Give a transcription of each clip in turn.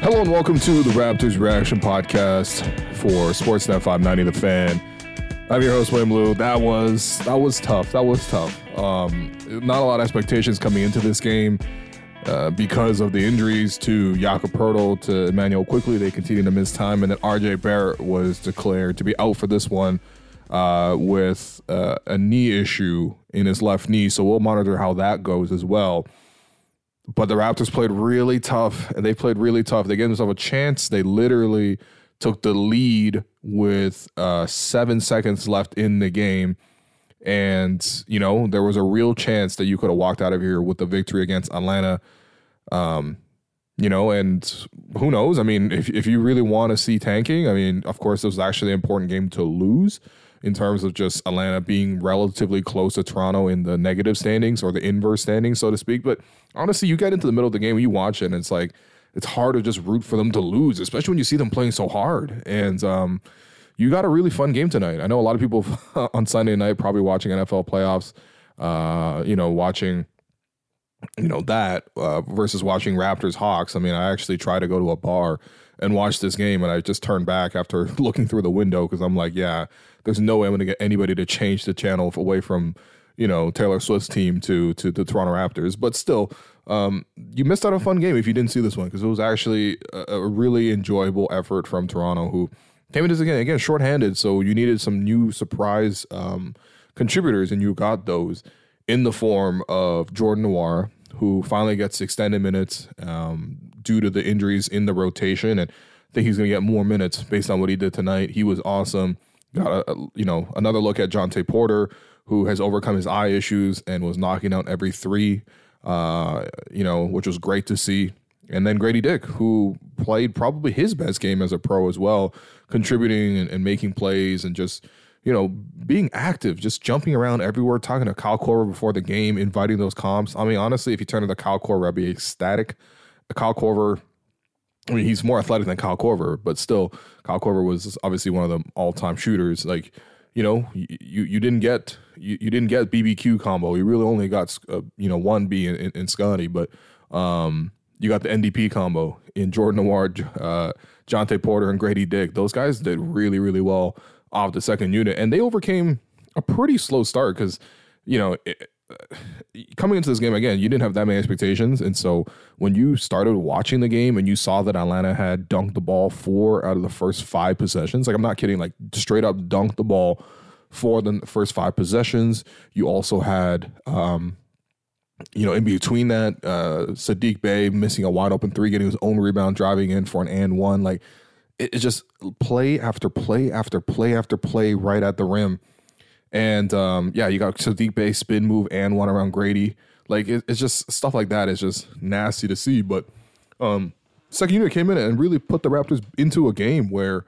Hello and welcome to the Raptors Reaction Podcast for Sportsnet 590 The Fan. I'm your host William Lou. That was that was tough. That was tough. Um, not a lot of expectations coming into this game uh, because of the injuries to Jakob Poeltl, to Immanuel Quickley. They continue to miss time, and then RJ Barrett was declared to be out for this one uh, with uh, a knee issue in his left knee. So we'll monitor how that goes as well but the Raptors played really tough, and they played really tough. They gave themselves a chance. They literally took the lead with uh, seven seconds left in the game. And, you know, there was a real chance that you could have walked out of here with the victory against Atlanta. Um, you know, and who knows? I mean, if, if you really want to see tanking, I mean, of course, it was actually an important game to lose in terms of just Atlanta being relatively close to Toronto in the negative standings or the inverse standings, so to speak. But honestly, you get into the middle of the game, and you watch it, and it's like it's hard to just root for them to lose, especially when you see them playing so hard. And um, you got a really fun game tonight. I know a lot of people on Sunday night probably watching NFL playoffs, uh, you know, watching you know that uh, versus watching Raptors Hawks. I mean, I actually tried to go to a bar and watch this game, and I just turned back after looking through the window because I'm like, yeah, there's no way I'm going to get anybody to change the channel away from you know Taylor Swift's team to to the Toronto Raptors. But still, um, you missed out on a fun game if you didn't see this one because it was actually a, a, really enjoyable effort from Toronto who came into this again again shorthanded. So you needed some new surprise um, contributors, and you got those in the form of Jordan Nwora, who finally gets extended minutes um, due to the injuries in the rotation, and I think he's going to get more minutes based on what he did tonight. He was awesome got a, you know another look at Jontay Porter, who has overcome his eye issues and was knocking out every three, uh, you know, which was great to see. And then Gradey Dick, who played probably his best game as a pro as well, contributing and, and making plays and just you know being active, just jumping around everywhere, talking to Kyle Korver before the game, inviting those comps. I mean, honestly, if you turn to the Kyle Korver, I'd be ecstatic. Kyle Korver I mean, he's more athletic than Kyle Korver, but still, Kyle Korver was obviously one of the all-time shooters. Like, you know, you you didn't get you, you didn't get BBQ combo. You really only got uh, you know one B in, in, in Scottie, but um, you got the NDP combo in Jordan Nwora, uh, Jontay Porter, and Gradey Dick. Those guys did really really well off the second unit, and they overcame a pretty slow start because you know. It, coming into this game again, you didn't have that many expectations, and so when you started watching the game and you saw that Atlanta had dunked the ball four out of the first five possessions, like I'm not kidding, like straight up dunked the ball for the first five possessions. You also had, um, you know, in between that, uh, Saddiq Bey missing a wide open three, getting his own rebound, driving in for an and one. Like it, it just play after play after play after play right at the rim and um, yeah, you got Saddiq Bey spin move and one around Gradey. Like it, it's just stuff like that is just nasty to see. But um, second unit came in and really put the Raptors into a game where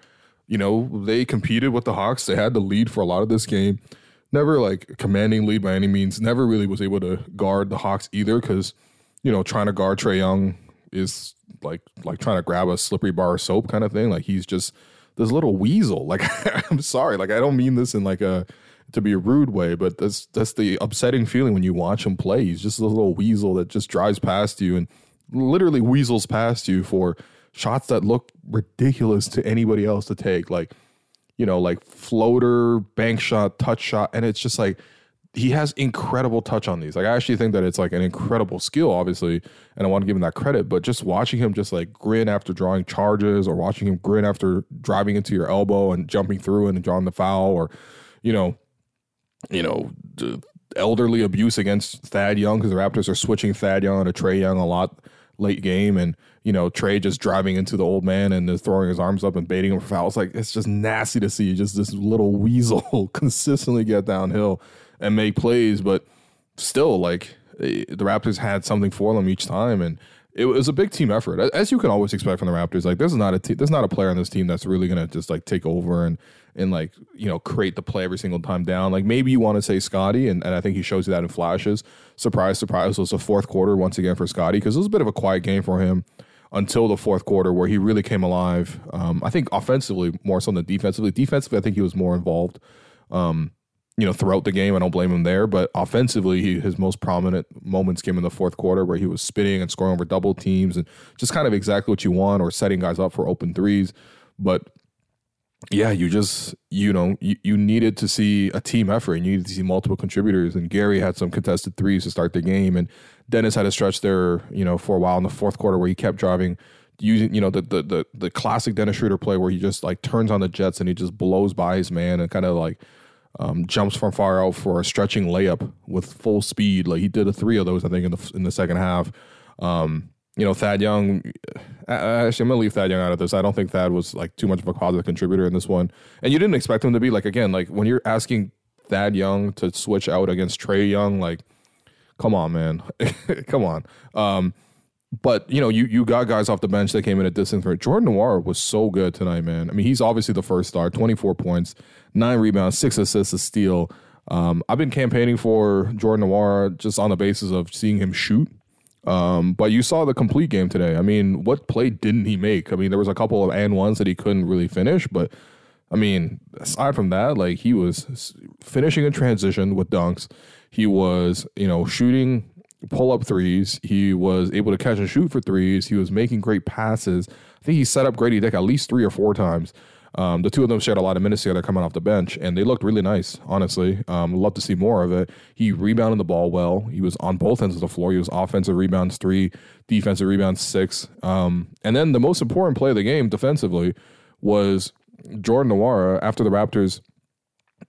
you know they competed with the Hawks. They had the lead for a lot of this game. Never like commanding lead by any means. Never really was able to guard the Hawks either because you know trying to guard Trae Young is like like trying to grab a slippery bar of soap kind of thing. Like he's just this little weasel. Like I'm sorry, like I don't mean this in like a to be a rude way, but that's that's the upsetting feeling when you watch him play. He's just a little weasel that just drives past you and literally weasels past you for shots that look ridiculous to anybody else to take. Like, you know, like floater, bank shot, touch shot. And it's just like he has incredible touch on these. Like I actually think that it's like an incredible skill, obviously, and I want to give him that credit. But just watching him just like grin after drawing charges, or watching him grin after driving into your elbow and jumping through and drawing the foul, or you know, you know, elderly abuse against Thad Young because the Raptors are switching Thad Young to Trae Young a lot late game, and you know Trae just driving into the old man and throwing his arms up and baiting him for fouls. Like it's just nasty to see just this little weasel consistently get downhill and make plays, but still like eh, the Raptors had something for them each time, and it was a big team effort, as you can always expect from the Raptors. Like, there's not a te- there's not a player on this team that's really gonna just like take over and and like you know create the play every single time down. Like maybe you want to say Scottie, and, and I think he shows you that in flashes. Surprise, surprise, it was a fourth quarter once again for Scottie because it was a bit of a quiet game for him until the fourth quarter where he really came alive. Um, I think offensively more so than defensively. Defensively, I think he was more involved. Um, you know, throughout the game. I don't blame him there. But offensively, he, his most prominent moments came in the fourth quarter where he was spinning and scoring over double teams and just kind of exactly what you want or setting guys up for open threes. But yeah, you just, you know, you, you needed to see a team effort and you needed to see multiple contributors. And Gary had some contested threes to start the game. And Dennis had a stretch there, you know, for a while in the fourth quarter where he kept driving using you know the, the the the classic Dennis Schroeder play where he just like turns on the Jets and he just blows by his man and kind of like um, jumps from far out for a stretching layup with full speed. Like he did a three of those, I think, in the in the second half. Um, you know, Thad Young. Actually, I'm gonna leave Thad Young out of this. I don't think Thad was like too much of a positive contributor in this one, and you didn't expect him to be like again, like when you're asking Thad Young to switch out against Trae Young, like, come on, man, come on. Um, but you know, you you got guys off the bench that came in at distance. Jordan Nwora was so good tonight, man. I mean, he's obviously the first star. Twenty four points, nine rebounds, six assists, a steal. Um, I've been campaigning for Jordan Nwora just on the basis of seeing him shoot. Um, but you saw the complete game today. I mean, what play didn't he make? I mean, there was a couple of and ones that he couldn't really finish, but I mean, aside from that, like he was finishing a transition with dunks. He was, you know, shooting pull up threes. He was able to catch and shoot for threes. He was making great passes. I think he set up Gradey Dick at least three or four times. Um, the two of them shared a lot of minutes together coming off the bench, and they looked really nice, honestly. Um, love to see more of it. He rebounded the ball well. He was on both ends of the floor. He was offensive rebounds three, defensive rebounds six. Um, and then the most important play of the game defensively was Jordan Nwora after the Raptors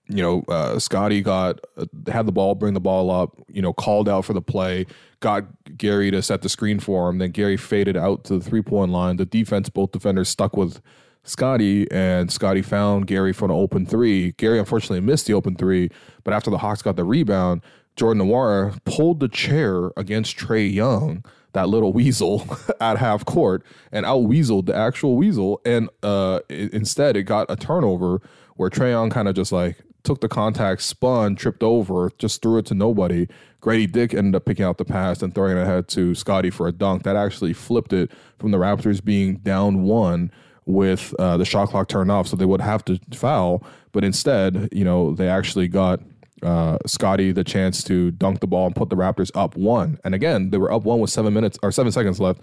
you know, uh, Scottie got uh, had the ball, bring the ball up, you know, called out for the play, got Gary to set the screen for him. Then Gary faded out to the three point line. The defense, both defenders stuck with Scottie, and Scottie found Gary for an open three. Gary unfortunately missed the open three, but after the Hawks got the rebound, Jordan Nwora pulled the chair against Trae Young, that little weasel, at half court, and out weaseled the actual weasel. And uh, instead, it got a turnover where Trae Young kind of just like took the contact, spun, tripped over, just threw it to nobody. Gradey Dick ended up picking out the pass and throwing it ahead to Scottie for a dunk. That actually flipped it from the Raptors being down one with uh, the shot clock turned off, so they would have to foul. But instead, you know, they actually got uh, Scottie the chance to dunk the ball and put the Raptors up one. And again, they were up one with seven minutes or seven seconds left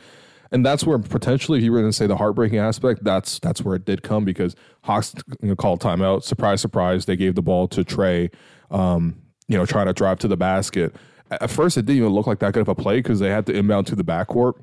and that's where potentially, if you were going to say the heartbreaking aspect, that's that's where it did come because Hawks you know, called timeout. Surprise, surprise, they gave the ball to Trae. Um, you know, trying to drive to the basket. At first, it didn't even look like that good of a play because they had to inbound to the backcourt.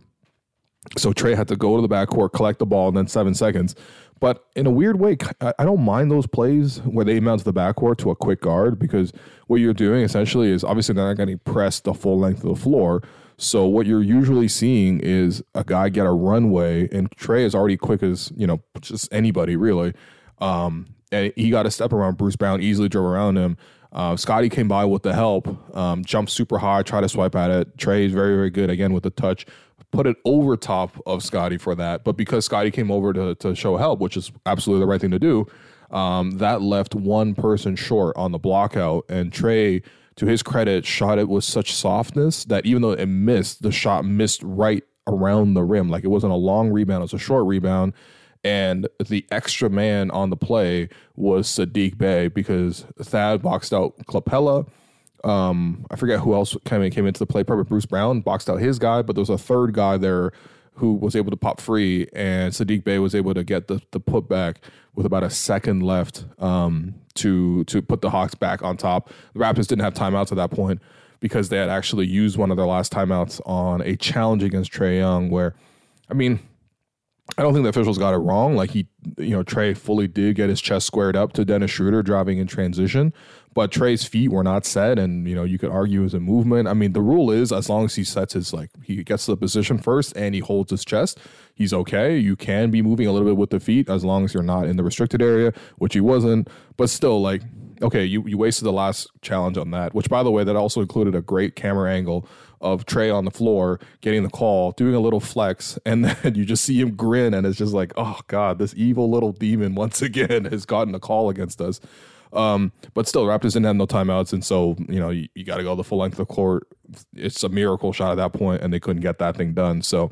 So Trae had to go to the backcourt, collect the ball, and then seven seconds. But in a weird way, I don't mind those plays where they mount to the backcourt to a quick guard because what you're doing essentially is obviously they're not getting pressed the full length of the floor. So what you're usually seeing is a guy get a runway, and Trae is already quick as you know just anybody really. Um, and he got a step around Bruce Brown, easily drove around him. Uh, Scottie came by with the help, um, jumped super high, tried to swipe at it. Trae is very, very good again with the touch. Put it over top of Scottie for that. But because Scottie came over to, to show help, which is absolutely the right thing to do, um, that left one person short on the block out. And Trae, to his credit, shot it with such softness that even though it missed, the shot missed right around the rim. Like it wasn't a long rebound, it was a short rebound. And the extra man on the play was Saddiq Bey because Thad boxed out Capela. Um, I forget who else came, came into the play. Probably Bruce Brown boxed out his guy, but there was a third guy there who was able to pop free, and Saddiq Bey was able to get the, the putback with about a second left um, to to put the Hawks back on top. The Raptors didn't have timeouts at that point because they had actually used one of their last timeouts on a challenge against Trae Young, where, I mean, I don't think the officials got it wrong. Like he, you know, Trae fully did get his chest squared up to Dennis Schroeder driving in transition, but Trae's feet were not set, and you know you could argue as a movement. I mean, the rule is as long as he sets his like he gets the position first and he holds his chest, he's okay. You can be moving a little bit with the feet as long as you're not in the restricted area, which he wasn't. But still, like okay, you you wasted the last challenge on that. Which by the way, that also included a great camera angle of Trae on the floor getting the call, doing a little flex, and then you just see him grin, and it's just like, oh god, this evil little demon once again has gotten a call against us. Um, but still, Raptors didn't have no timeouts, and so you know you, you got to go the full length of court. It's a miracle shot at that point, and they couldn't get that thing done. So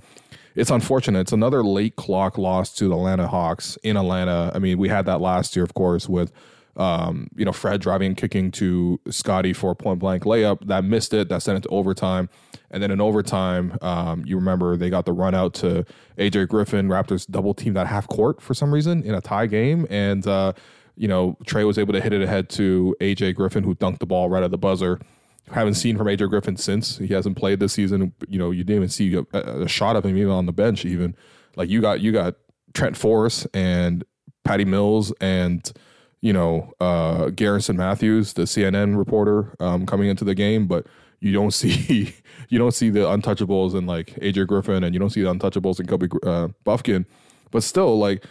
it's unfortunate. It's another late clock loss to the Atlanta Hawks in Atlanta. I mean, we had that last year, of course, with Um, you know, Fred driving and kicking to Scottie for a point blank layup that missed it, that sent it to overtime. And then in overtime, um, you remember they got the run out to AJ Griffin. Raptors double teamed that half court for some reason in a tie game. And, uh, you know, Trae was able to hit it ahead to AJ Griffin, who dunked the ball right at the buzzer. Haven't seen from AJ Griffin since he hasn't played this season. You know, you didn't even see a, a shot of him even on the bench. Even like you got you got Trent Forrest and Patty Mills and you know, uh, Garrison Matthews, the CNN reporter, um, coming into the game, but you don't see you don't see the untouchables in like AJ Griffin, and you don't see the untouchables in Kobe uh, Bufkin. But still, like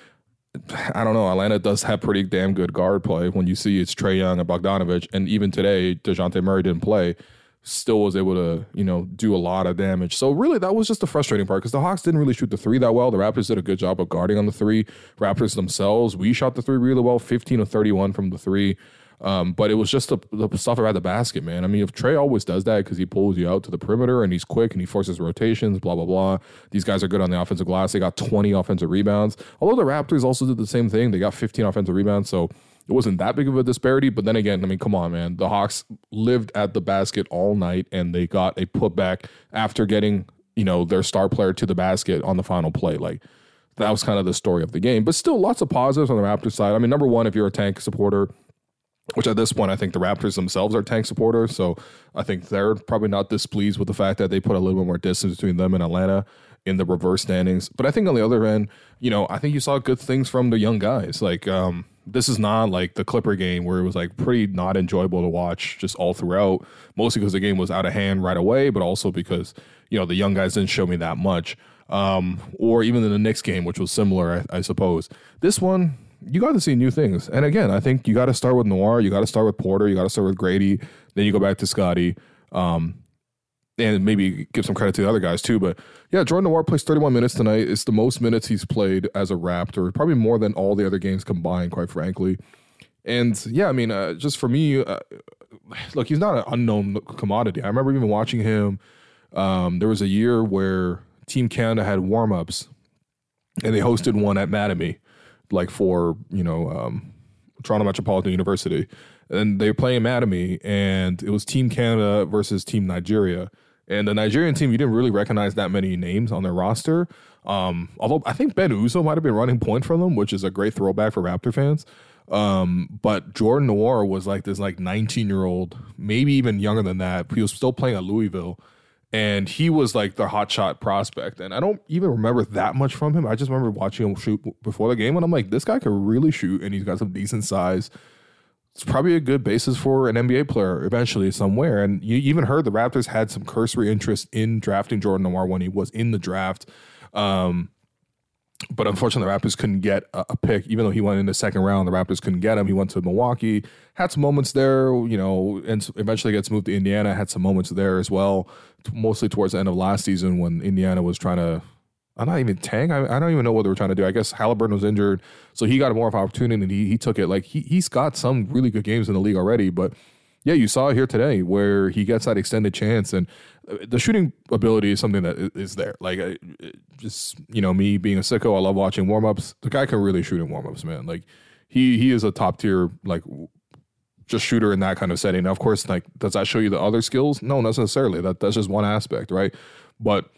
I don't know, Atlanta does have pretty damn good guard play. When you see it's Trae Young and Bogdanovich, and even today Dejounte Murray didn't play still was able to, you know, do a lot of damage. So really that was just the frustrating part because the Hawks didn't really shoot the three that well. The Raptors did a good job of guarding on the three. Raptors themselves, we shot the three really well, 15 of 31 from the three. Um, but it was just the, the stuff around the basket, man. I mean, if Trae always does that because he pulls you out to the perimeter and he's quick and he forces rotations, blah, blah, blah. These guys are good on the offensive glass. They got 20 offensive rebounds. Although the Raptors also did the same thing, they got 15 offensive rebounds. So it wasn't that big of a disparity. But then again, I mean, come on, man. The Hawks lived at the basket all night and they got a putback after getting, you know, their star player to the basket on the final play. Like, that was kind of the story of the game. But still, lots of positives on the Raptors side. I mean, number one, if you're a tank supporter, which at this point I think the Raptors themselves are tank supporters, so I think they're probably not displeased with the fact that they put a little bit more distance between them and Atlanta in the reverse standings. But I think on the other end, you know, I think you saw good things from the young guys. Like um, this is not like the Clipper game where it was like pretty not enjoyable to watch just all throughout, mostly because the game was out of hand right away, but also because, you know, the young guys didn't show me that much. Um, or even in the Knicks game, which was similar, I, I suppose. This one, you got to see new things. And again, I think you got to start with Nwora, you got to start with Porter, you got to start with Gradey, then you go back to Scottie, Um, and maybe give some credit to the other guys too. But yeah, Jordan Nwora plays 31 minutes tonight. It's the most minutes he's played as a Raptor, probably more than all the other games combined, quite frankly. And yeah, I mean, uh, just for me, uh, look, he's not an unknown commodity. I remember even watching him. Um, there was a year where Team Canada had warm ups, and they hosted one at Mattamy, like for you know um, Toronto Metropolitan University and they were playing Mattamy, and it was Team Canada versus Team Nigeria. And the Nigerian team, you didn't really recognize that many names on their roster. Um, although I think Ben Uzoh might have been running point for them, which is a great throwback for Raptor fans. Um, but Jordan Nwora was like this like 19 year old, maybe even younger than that. He was still playing at Louisville. And he was like the hotshot prospect. And I don't even remember that much from him. I just remember watching him shoot before the game. And I'm like, this guy could really shoot. And he's got some decent size it's probably a good basis for an NBA player eventually somewhere. And you even heard the Raptors had some cursory interest in drafting Jordan Nwora when he was in the draft. Um, but unfortunately, the Raptors couldn't get a, a, pick, even though he went in the second round. The Raptors couldn't get him. He went to Milwaukee, had some moments there, you know, and eventually gets moved to Indiana. Had some moments there as well, mostly towards the end of last season when Indiana was trying to I'm not even tang. I, I, don't even know what they were trying to do. I guess Halliburton was injured, so he got more of an opportunity and he, he took it. Like he he's got some really good games in the league already, but yeah, you saw it here today where he gets that extended chance and uh, the shooting ability is something that is there. Like just you know me being a sicko, I love watching warm ups. The guy can really shoot in warm ups, man. Like he he is a top tier like just shooter in that kind of setting. Now, of course, like does that show you the other skills? No, not necessarily. That that's just one aspect, right? But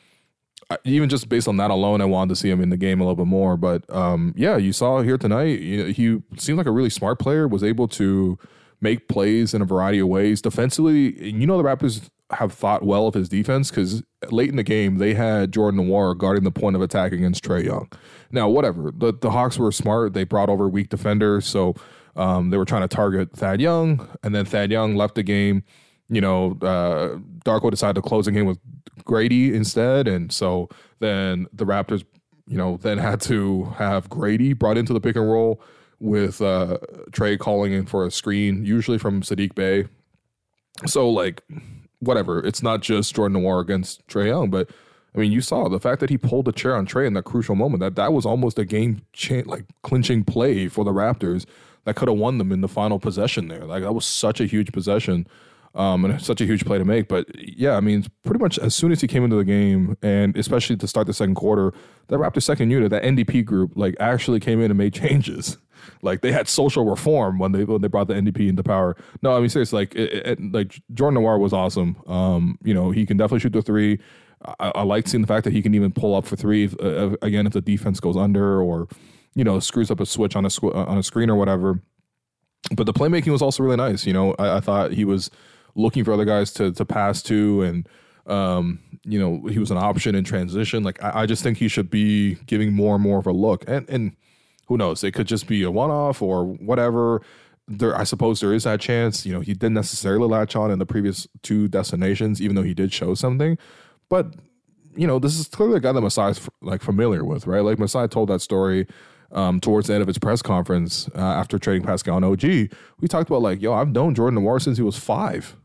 even just based on that alone, I wanted to see him in the game a little bit more. But um, yeah, you saw here tonight. You know, he seemed like a really smart player. Was able to make plays in a variety of ways defensively. You know, the Raptors have thought well of his defense because late in the game they had Jordan Nwora guarding the point of attack against Trae Young. Now, whatever the the Hawks were smart. They brought over weak defenders, so um, they were trying to target Thad Young, and then Thad Young left the game you know, uh, Darko decided to close the game with Gradey instead, and so then the Raptors, you know, then had to have Gradey brought into the pick and roll with uh, Trae calling in for a screen, usually from Saddiq Bey. So like, whatever. It's not just Jordan Nwora against Trae Young, but I mean, you saw the fact that he pulled the chair on Trae in that crucial moment. That that was almost a game cha- like clinching play for the Raptors that could have won them in the final possession. There, like that was such a huge possession um, and such a huge play to make. But yeah, I mean, pretty much as soon as he came into the game, and especially to start the second quarter, that Raptors second unit, that NDP group, like actually came in and made changes. Like they had social reform when they when they brought the NDP into power. No, I mean seriously, like it, it, like Jordan Nwora was awesome. Um, you know, he can definitely shoot the three. I, I like seeing the fact that he can even pull up for three if, uh, again if the defense goes under or you know screws up a switch on a on a screen or whatever. But the playmaking was also really nice. You know, I, I thought he was looking for other guys to to pass to and um, you know, he was an option in transition. Like I, I, just think he should be giving more and more of a look. And and who knows? It could just be a one off or whatever. There, I suppose there is that chance. You know, he didn't necessarily latch on in the previous two destinations, even though he did show something. But you know, this is clearly a guy that Masai's like familiar with, right? Like Masai told that story um, towards the end of his press conference uh, after trading Pascal and OG. We talked about like, yo, I've known Jordan Nwora since he was five.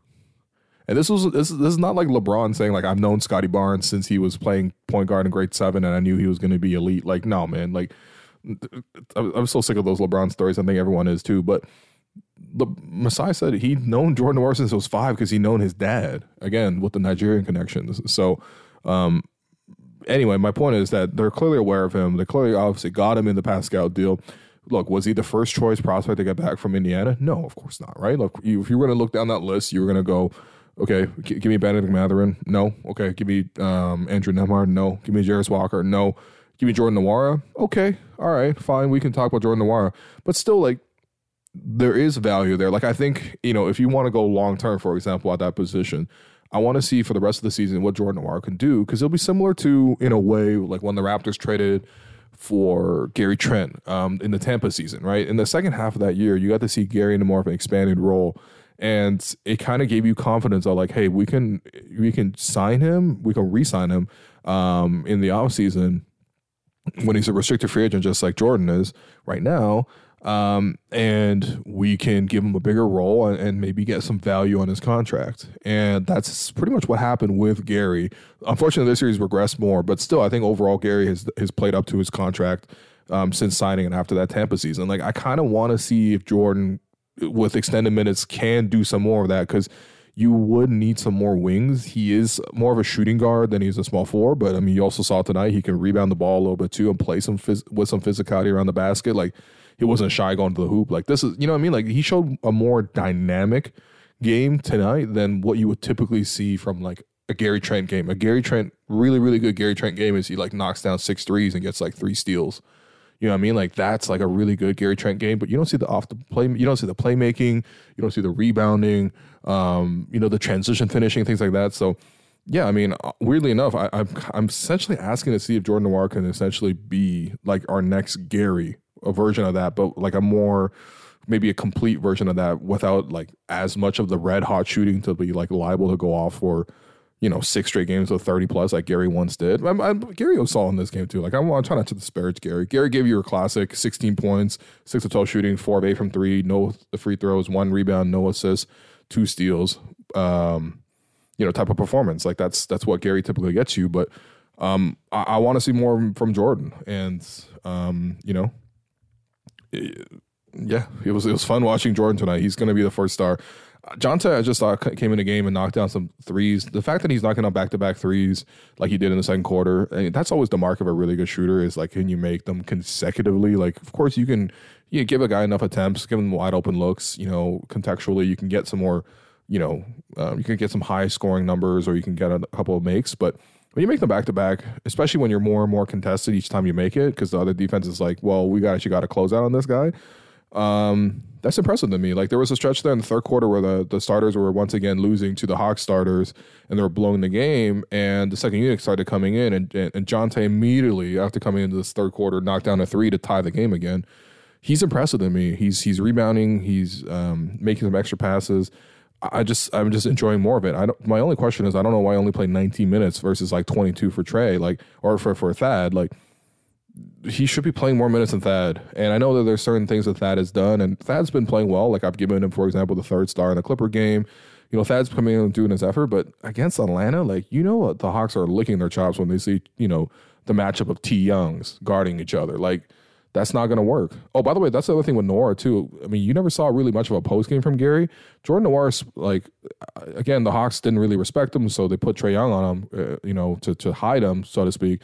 And this was this, this is not like LeBron saying like I've known Scottie Barnes since he was playing point guard in grade seven and I knew he was going to be elite. Like no man, like I'm so sick of those LeBron stories. I think everyone is too. But the Masai said he'd known Jordan Nwora since he was five because he'd known his dad again with the Nigerian connections. So um, anyway, my point is that they're clearly aware of him. They clearly obviously got him in the Pascal deal. Look, was he the first choice prospect to get back from Indiana? No, of course not. Right? Look, if you were going to look down that list, you were going to go Okay, G- give me Bennedict Mathurin. No. Okay, give me um, Andrew Nembhard. No. Give me Jarace Walker. No. Give me Jordan Nwora. Okay, all right, fine. We can talk about Jordan Nwora, but still, like, there is value there. Like, I think you know, if you want to go long term, for example, at that position, I want to see for the rest of the season what Jordan Nwora can do because it'll be similar to, in a way, like when the Raptors traded for Gary Trent um, in the Tampa season, right? In the second half of that year, you got to see Gary in a more of an expanded role and it kind of gave you confidence of like, hey, we can we can sign him, we can re-sign him um, in the offseason when he's a restricted free agent, just like Jordan is right now. Um, and we can give him a bigger role and, and, maybe get some value on his contract. And that's pretty much what happened with Gary. Unfortunately, this year he's regressed more, but still, I think overall Gary has has played up to his contract um, since signing and after that Tampa season. Like I kind of want to see if Jordan with extended minutes can do some more of that because you would need some more wings. He is more of a shooting guard than he's a small four, but I mean, you also saw tonight he can rebound the ball a little bit too and play some phys- with some physicality around the basket. Like he wasn't shy going to the hoop. Like this is, you know what I mean? Like he showed a more dynamic game tonight than what you would typically see from like a Gary Trent game. A Gary Trent, really, really good Gary Trent game is he like knocks down six threes and gets like three steals. You know what I mean? Like that's like a really good Gary Trent game, but you don't see the off the play. You don't see the playmaking. You don't see the rebounding. Um, you know the transition finishing things like that. So yeah, I mean, uh, weirdly enough, I, am I'm, I'm essentially asking to see if Jordan Nwora can essentially be like our next Gary, a version of that, but like a more maybe a complete version of that without like as much of the red hot shooting to be like liable to go off for you know, six straight games with 30 plus like Gary once did. I'm, I'm, Gary was solid in this game too. Like I'm, I'm trying not to disparage Gary. Gary gave you a classic 16 points, six of 12 shooting, four of eight from three, no free throws, one rebound, no assists, two steals. Um, you know, type of performance. Like that's that's what Gary typically gets you. But um, I, I want to see more from Jordan, and um, you know, it, yeah, it was it was fun watching Jordan tonight. He's going to be the first star. Jontay, I just thought came in the game and knocked down some threes. The fact that he's knocking out back to back threes like he did in the second quarter, mean, that's always the mark of a really good shooter. Is like, can you make them consecutively? Like, of course, you can. You give a guy enough attempts, give him wide open looks. You know, contextually, you can get some more. You know, um, you can get some high scoring numbers, or you can get a couple of makes. But when you make them back to back, especially when you're more and more contested each time you make it, because the other defense is like, well, we got actually got to close out on this guy. Um, that's impressive to me. Like there was a stretch there in the third quarter where the, the starters were once again losing to the Hawks starters and they were blowing the game. And the second unit started coming in, and and, and Jontay immediately after coming into this third quarter knocked down a three to tie the game again. He's impressive to me. He's he's rebounding. He's um, making some extra passes. I just I'm just enjoying more of it. I don't, my only question is I don't know why I only played 19 minutes versus like 22 for Trae, like or for for Thad, like he should be playing more minutes than Thad. And I know that there's certain things that Thad has done, and Thad's been playing well. Like I've given him, for example, the third star in the Clipper game. You know, Thad's coming in and doing his effort, but against Atlanta, like you know what the Hawks are licking their chops when they see, you know, the matchup of T Youngs guarding each other. Like that's not going to work. Oh, by the way, that's the other thing with Nwora too. I mean, you never saw really much of a post game from Gary. Jordan Nwora, like again, the Hawks didn't really respect him, so they put Trae Young on him, uh, you know, to to hide him, so to speak.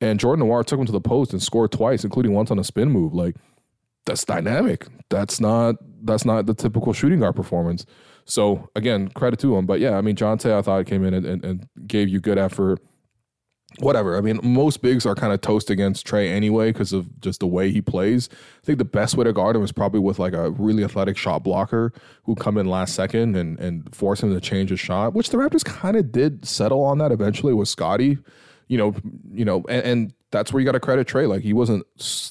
And Jordan Nwora took him to the post and scored twice, including once on a spin move. Like that's dynamic. That's not that's not the typical shooting guard performance. So again, credit to him. But yeah, I mean, Jontay, I thought came in and, and, and gave you good effort. Whatever. I mean, most bigs are kind of toast against Trae anyway because of just the way he plays. I think the best way to guard him is probably with like a really athletic shot blocker who come in last second and and force him to change his shot, which the Raptors kind of did settle on that eventually with Scottie. You know, you know, and, and that's where you got to credit Trae. Like he wasn't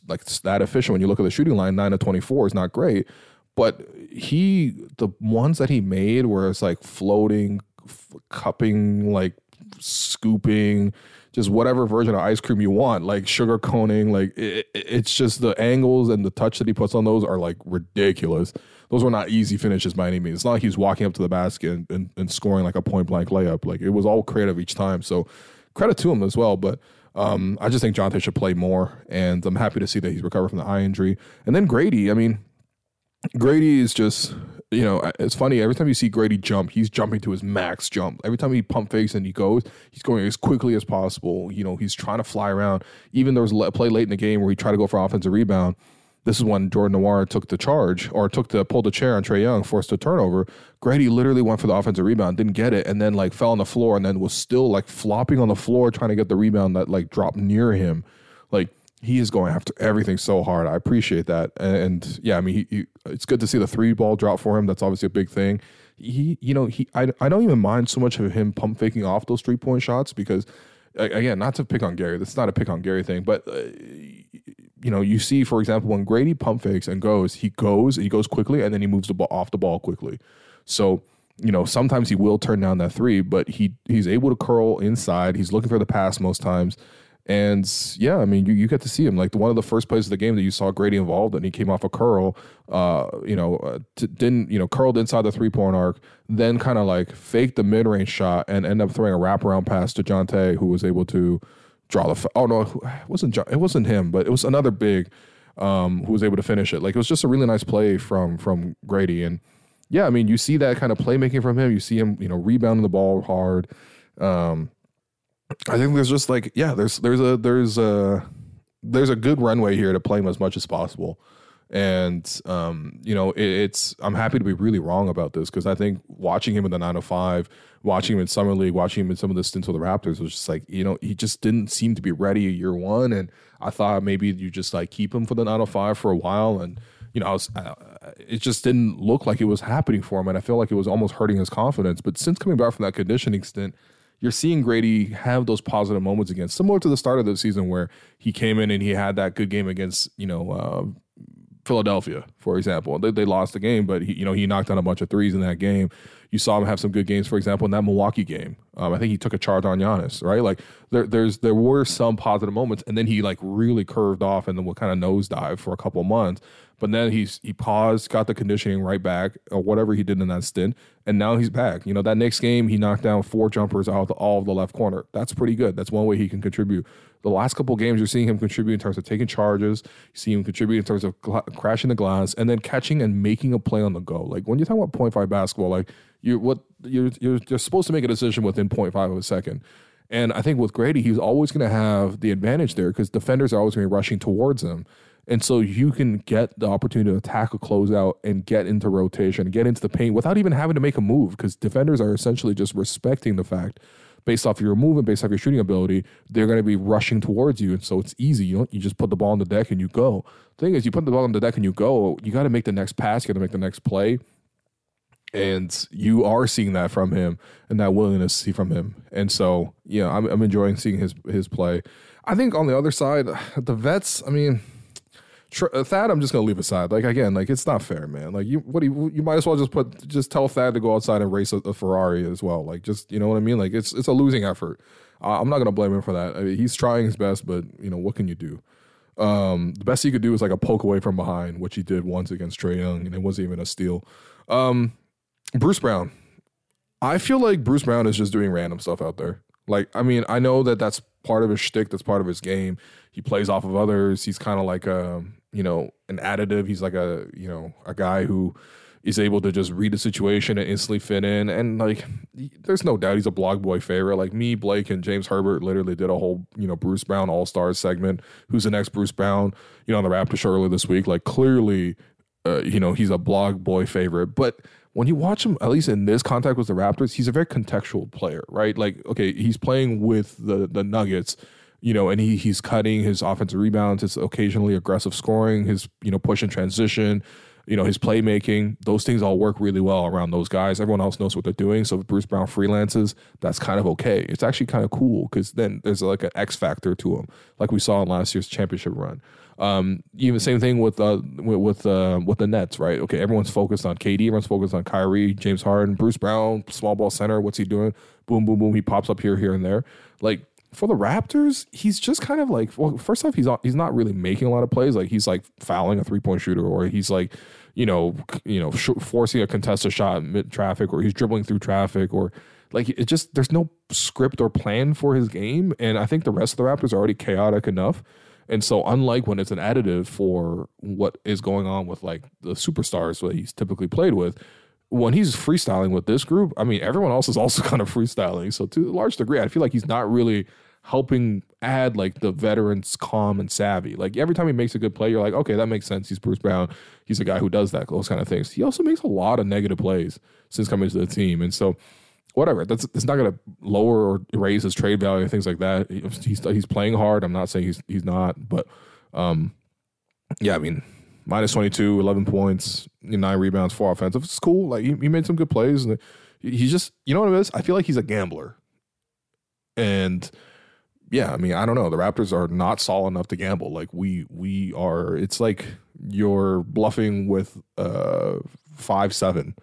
like that efficient when you look at the shooting line. Nine to twenty four is not great, but he the ones that he made where it's like floating, f- cupping, like scooping, just whatever version of ice cream you want, like sugar coning. Like it, it's just the angles and the touch that he puts on those are like ridiculous. Those were not easy finishes by any means. It's not like he's walking up to the basket and, and, and scoring like a point blank layup. Like it was all creative each time. So credit to him as well. But um, I just think Jontay should play more, and I'm happy to see that he's recovered from the eye injury. And then Gradey, I mean, Gradey is just, you know, it's funny. Every time you see Gradey jump, he's jumping to his max jump. Every time he pump fakes and he goes, he's going as quickly as possible. You know, he's trying to fly around. Even there was a play late in the game where he tried to go for offensive rebound. This is when Jordan Nwora took the charge or took the pulled the chair on Trae Young, forced a turnover. Gradey literally went for the offensive rebound, didn't get it, and then like fell on the floor and then was still like flopping on the floor trying to get the rebound that like dropped near him. Like he is going after everything so hard. I appreciate that, and, and yeah, I mean, he, he, it's good to see the three ball drop for him. That's obviously a big thing. He, you know, he, I, I don't even mind so much of him pump faking off those three point shots because, again, not to pick on Gary. This is not a pick on Gary thing, but uh, you know, you see, for example, when Gradey pump fakes and goes, he goes, he goes quickly, and then he moves the ball off the ball quickly. So you know, sometimes he will turn down that three, but he he's able to curl inside. He's looking for the pass most times. And yeah, I mean, you, you get to see him like the, one of the first plays of the game that you saw Gradey involved, and he came off a curl, uh, you know, uh, t- didn't you know curled inside the three point arc, then kind of like faked the mid range shot and end up throwing a wraparound pass to Jontay, who was able to draw the. F- oh no, it wasn't John, it wasn't him, but it was another big um, who was able to finish it. Like it was just a really nice play from from Gradey, and yeah, I mean, you see that kind of playmaking from him. You see him, you know, rebounding the ball hard. Um, I think there's just like yeah, there's there's a there's a there's a good runway here to play him as much as possible. And um, you know, it, it's I'm happy to be really wrong about this because I think watching him in the 905, watching him in summer league, watching him in some of the stints with the Raptors was just like you know he just didn't seem to be ready year one, and I thought maybe you just like keep him for the 905 for a while, and you know I was uh, it just didn't look like it was happening for him, and I feel like it was almost hurting his confidence. But since coming back from that conditioning stint you're seeing Gradey have those positive moments again, similar to the start of the season where he came in and he had that good game against you know uh, Philadelphia, for example. They, they lost the game, but he, you know he knocked down a bunch of threes in that game. You saw him have some good games, for example, in that Milwaukee game. Um, I think he took a charge on Giannis, right? Like there, there's there were some positive moments, and then he like really curved off and then what kind of nosedive for a couple months. But then he's he paused, got the conditioning right back, or whatever he did in that stint, and now he's back. You know that next game he knocked down four jumpers out of all of the left corner. That's pretty good. That's one way he can contribute. The last couple games you're seeing him contribute in terms of taking charges. You see him contribute in terms of crashing the glass and then catching and making a play on the go. Like when you're talking about point five basketball, like you what you're you're, you're supposed to make a decision within 0.5 of a second. And I think with Gradey, he's always going to have the advantage there because defenders are always going to be rushing towards him. And so you can get the opportunity to attack a closeout and get into rotation, get into the paint without even having to make a move because defenders are essentially just respecting the fact based off your movement, based off your shooting ability, they're going to be rushing towards you. And so it's easy. You know, you just put the ball on the deck and you go. The thing is, you put the ball on the deck and you go, you got to make the next pass, you got to make the next play. And you are seeing that from him and that willingness to see from him. And so, yeah, I'm, I'm enjoying seeing his his play. I think on the other side, the vets, I mean, uh, Thad, I'm just gonna leave aside. Like again, like it's not fair, man. Like you, what do you, you might as well just put, just tell Thad to go outside and race a, a Ferrari as well. Like just, you know what I mean? Like it's it's a losing effort. Uh, I'm not gonna blame him for that. I mean, he's trying his best, but you know what can you do? Um, the best he could do is like a poke away from behind, which he did once against Trae Young, and it wasn't even a steal. Um, Bruce Brown, I feel like Bruce Brown is just doing random stuff out there. Like, I mean, I know that that's part of his shtick, that's part of his game. He plays off of others. He's kind of like a, you know, an additive. He's like a, you know, a guy who is able to just read the situation and instantly fit in. And like, there's no doubt he's a blog boy favorite. Like me, Blake, and James Herbert literally did a whole, you know, Bruce Brown All Stars segment. Who's the next Bruce Brown? You know, on the Raptor show earlier this week. Like, clearly, uh, you know, he's a blog boy favorite. But when you watch him, at least in this contact with the Raptors, he's a very contextual player, right? Like, okay, he's playing with the the Nuggets you know, and he he's cutting his offensive rebounds, his occasionally aggressive scoring, his you know push and transition, you know, his playmaking, those things all work really well around those guys. Everyone else knows what they're doing. So if Bruce Brown freelances, that's kind of okay. It's actually kind of cool because then there's like an X factor to him, like we saw in last year's championship run. Um, even same thing with uh, with with, uh, with the Nets, right? Okay, everyone's focused on KD, everyone's focused on Kyrie, James Harden, Bruce Brown, small ball center. What's he doing? Boom, boom, boom. He pops up here, here, and there. Like for the Raptors, he's just kind of like well, first off, he's he's not really making a lot of plays. Like he's like fouling a three point shooter, or he's like you know you know sh- forcing a contested shot mid traffic, or he's dribbling through traffic, or like it just there's no script or plan for his game. And I think the rest of the Raptors are already chaotic enough. And so, unlike when it's an additive for what is going on with like the superstars that he's typically played with, when he's freestyling with this group, I mean, everyone else is also kind of freestyling. So, to a large degree, I feel like he's not really helping add like the veterans calm and savvy. Like every time he makes a good play, you're like, okay, that makes sense. He's Bruce Brown. He's a guy who does that, those kind of things. He also makes a lot of negative plays since coming to the team. And so whatever, that's it's not gonna lower or raise his trade value things like that. He's he's playing hard. I'm not saying he's he's not, but um yeah, I mean, minus 22, 11 points, nine rebounds, four offensive. It's cool. Like he, he made some good plays and he's just you know what it is? I feel like he's a gambler. And yeah, I mean, I don't know. The Raptors are not solid enough to gamble. Like we we are. It's like you're bluffing with uh five seven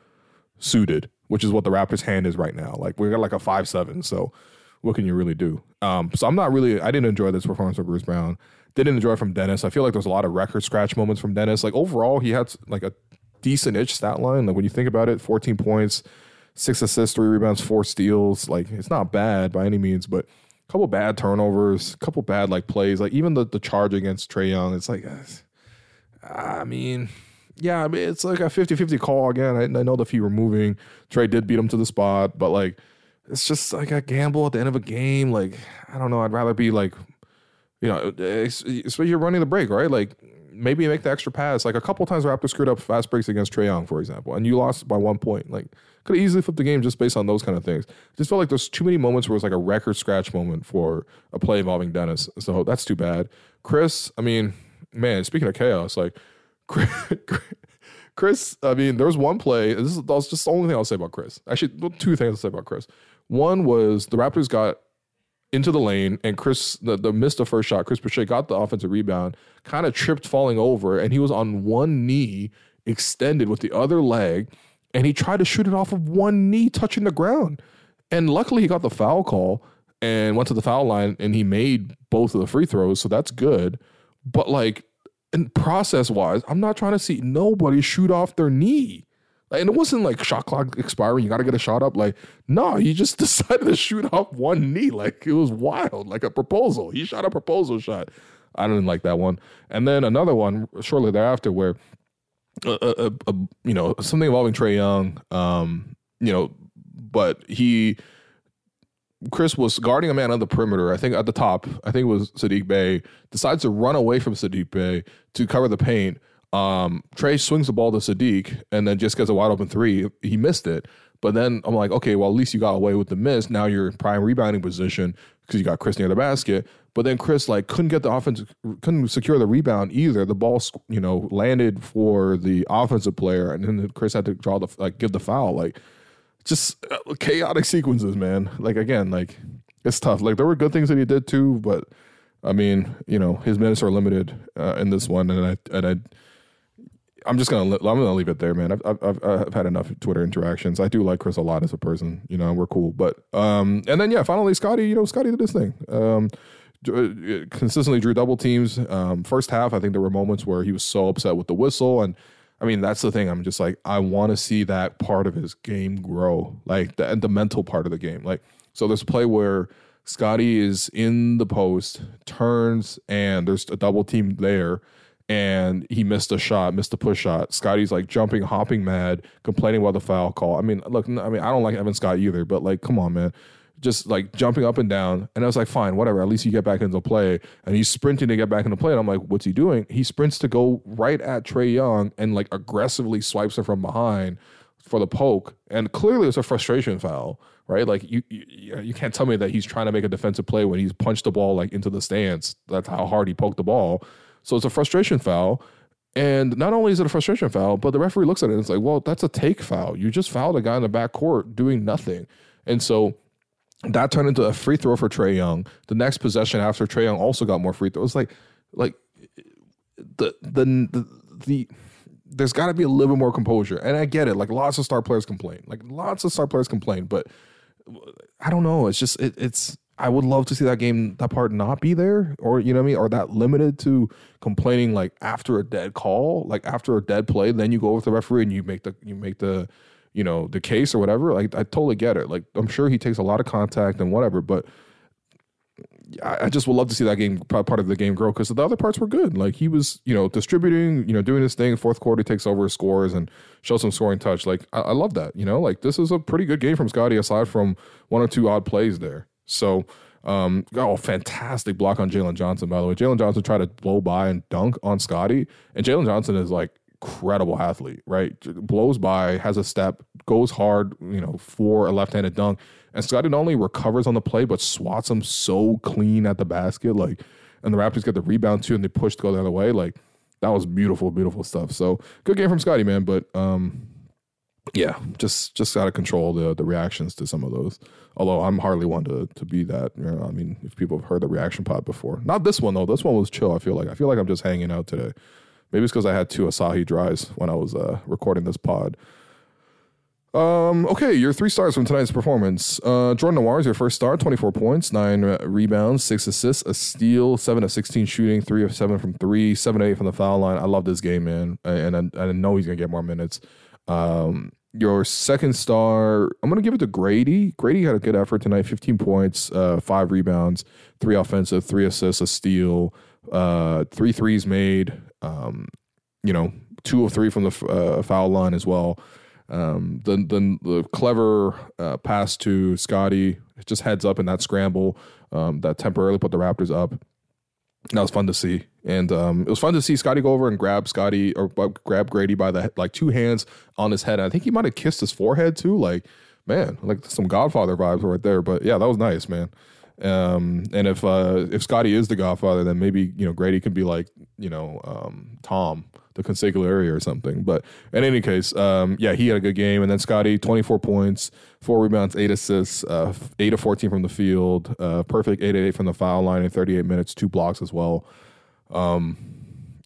suited, which is what the Raptors' hand is right now. Like we got like a five seven. So what can you really do? Um, so I'm not really. I didn't enjoy this performance of Bruce Brown. Didn't enjoy from Dennis. I feel like there's a lot of record scratch moments from Dennis. Like overall, he had like a decent itch stat line. Like when you think about it, 14 points, six assists, three rebounds, four steals. Like it's not bad by any means, but a couple bad turnovers, a couple bad like plays, like even the the charge against Trae Young. It's like, I mean, yeah, I mean, it's like a 50-50 call again. I, I know the feet were moving. Trae did beat him to the spot, but like, it's just like a gamble at the end of a game. Like, I don't know. I'd rather be like, you know, especially you're running the break, right? Like, maybe make the extra pass. Like a couple times, Raptors screwed up fast breaks against Trae Young, for example, and you lost by one point. Like, could have easily flipped the game just based on those kind of things. Just felt like there's too many moments where it's like a record scratch moment for a play involving Dennis. So that's too bad. Chris, I mean, man, speaking of chaos, like Chris, I mean, there was one play. This is that's just the only thing I'll say about Chris. Actually, two things I'll say about Chris. One was the Raptors got into the lane and Chris the, the missed the first shot. Chris Boucher got the offensive rebound, kind of tripped falling over, and he was on one knee extended with the other leg and he tried to shoot it off of one knee touching the ground. And luckily, he got the foul call and went to the foul line and he made both of the free throws. So that's good. But like, in process wise, I'm not trying to see nobody shoot off their knee. and it wasn't like shot clock expiring. You got to get a shot up. Like, no, he just decided to shoot off one knee. Like, it was wild, like a proposal. He shot a proposal shot. I didn't like that one. And then another one shortly thereafter where a, a, a, you know something involving Trae Young. Um, you know, but he Chris was guarding a man on the perimeter. I think at the top, I think it was Saddiq Bey, decides to run away from Saddiq Bey to cover the paint. Um, Trae swings the ball to Saddiq and then just gets a wide open three. He missed it. But then I'm like, okay, well, at least you got away with the miss. Now you're in prime rebounding position because you got Chris near the basket. But then Chris like couldn't get the offense, couldn't secure the rebound either. The ball, you know, landed for the offensive player, and then Chris had to draw the like give the foul. Like just uh, chaotic sequences, man. Like again, like it's tough. Like there were good things that he did too, but I mean, you know, his minutes are limited uh, in this one, and I and I I'm just gonna I'm gonna leave it there, man. I've, I've I've had enough Twitter interactions. I do like Chris a lot as a person. You know, we're cool. But um, and then yeah, finally Scottie, You know, Scottie did this thing. Um, uh, consistently drew double teams. Um, first half, I think there were moments where he was so upset with the whistle, and I mean that's the thing. I'm just like I want to see that part of his game grow, like the the mental part of the game. Like so, there's a play where Scottie is in the post, turns, and there's a double team there and he missed a shot, missed a push shot. Scottie's like jumping, hopping mad, complaining about the foul call. I mean, look, I mean, I don't like Evan Scott either, but like, come on, man. Just like jumping up and down. And I was like, fine, whatever. At least you get back into play. And he's sprinting to get back into play. And I'm like, what's he doing? He sprints to go right at Trae Young and like aggressively swipes it from behind for the poke. And clearly it's a frustration foul, right? Like you, you, you can't tell me that he's trying to make a defensive play when he's punched the ball like into the stands. That's how hard he poked the ball. So it's a frustration foul. And not only is it a frustration foul, but the referee looks at it and it's like, well, that's a take foul. You just fouled a guy in the back court doing nothing. And so that turned into a free throw for Trae Young. The next possession after Trae Young also got more free throws. Like, like the the the, the there's got to be a little bit more composure. And I get it. Like lots of star players complain. Like lots of star players complain, but I don't know. It's just it, it's I would love to see that game, that part not be there, or you know what I mean, or that limited to complaining like after a dead call, like after a dead play, then you go with the referee and you make the you make the you know the case or whatever. Like I totally get it. Like I'm sure he takes a lot of contact and whatever, but I, just would love to see that game part of the game grow because the other parts were good. Like he was, you know, distributing, you know, doing his thing. Fourth quarter, he takes over, scores, and shows some scoring touch. Like I, I love that. You know, like this is a pretty good game from Scottie aside from one or two odd plays there. So, um, oh, fantastic block on Jalen Johnson, by the way. Jalen Johnson tried to blow by and dunk on Scottie, and Jalen Johnson is like incredible athlete, right? Blows by, has a step, goes hard, you know, for a left-handed dunk. And Scottie not only recovers on the play, but swats him so clean at the basket. Like, and the Raptors get the rebound too, and they push to go the other way. Like, that was beautiful, beautiful stuff. So good game from Scottie, man. But um, yeah, just just gotta control the the reactions to some of those. Although I'm hardly one to to be that. You know, I mean, if people have heard the reaction pod before, not this one though. This one was chill. I feel like I feel like I'm just hanging out today. Maybe it's because I had two Asahi dries when I was uh, recording this pod. Um, okay, your three stars from tonight's performance. Uh, Jordan Nwora is your first star, 24 points, nine rebounds, six assists, a steal, seven of 16 shooting, three of seven from three, seven eight from the foul line. I love this game, man. And, I, I know he's going to get more minutes. Um, your second star, I'm going to give it to Gradey. Gradey had a good effort tonight 15 points, uh, five rebounds, three offensive, three assists, a steal, uh, three threes made, um, you know, two or three from the uh, foul line as well. Um, the, the, the clever uh, pass to Scottie, just heads up in that scramble um, that temporarily put the Raptors up. That was fun to see, and um, it was fun to see Scottie go over and grab Scottie or grab Gradey by the like two hands on his head. And I think he might have kissed his forehead too. Like, man, like some Godfather vibes right there. But yeah, that was nice, man. Um, and if uh, if Scottie is the Godfather, then maybe you know Gradey could be like you know um, Tom the consigliere or something. But in any case, um, yeah, he had a good game. And then Scottie, 24 points, four rebounds, eight assists, uh, eight of 14 from the field, uh, perfect eight eight from the foul line in 38 minutes, two blocks as well. Um,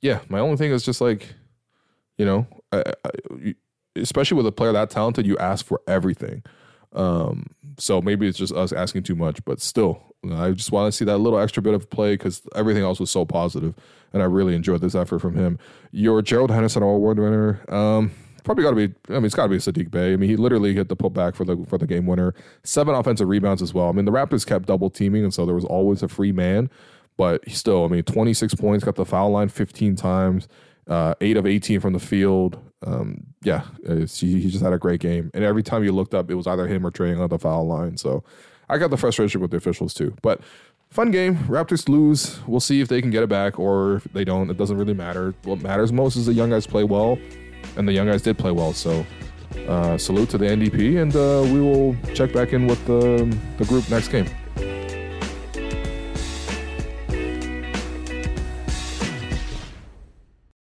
yeah, my only thing is just like, you know, I, I, especially with a player that talented, you ask for everything. Um, so maybe it's just us asking too much, but still, I just want to see that little extra bit of play because everything else was so positive, and I really enjoyed this effort from him. Your Gerald Henderson Award winner, um, probably got to be. I mean, it's got to be Saddiq Bey. I mean, he literally hit the putback for the for the game winner. Seven offensive rebounds as well. I mean, the Raptors kept double teaming, and so there was always a free man. But still, I mean, 26 points, got the foul line 15 times, uh, eight of 18 from the field. Um, yeah, he, he just had a great game. And every time you looked up, it was either him or Trae on the foul line. So I got the frustration with the officials too. But fun game. Raptors lose. We'll see if they can get it back or if they don't. It doesn't really matter. What matters most is the young guys play well, and the young guys did play well. So uh, salute to the NDP, and uh, we will check back in with the, the group next game.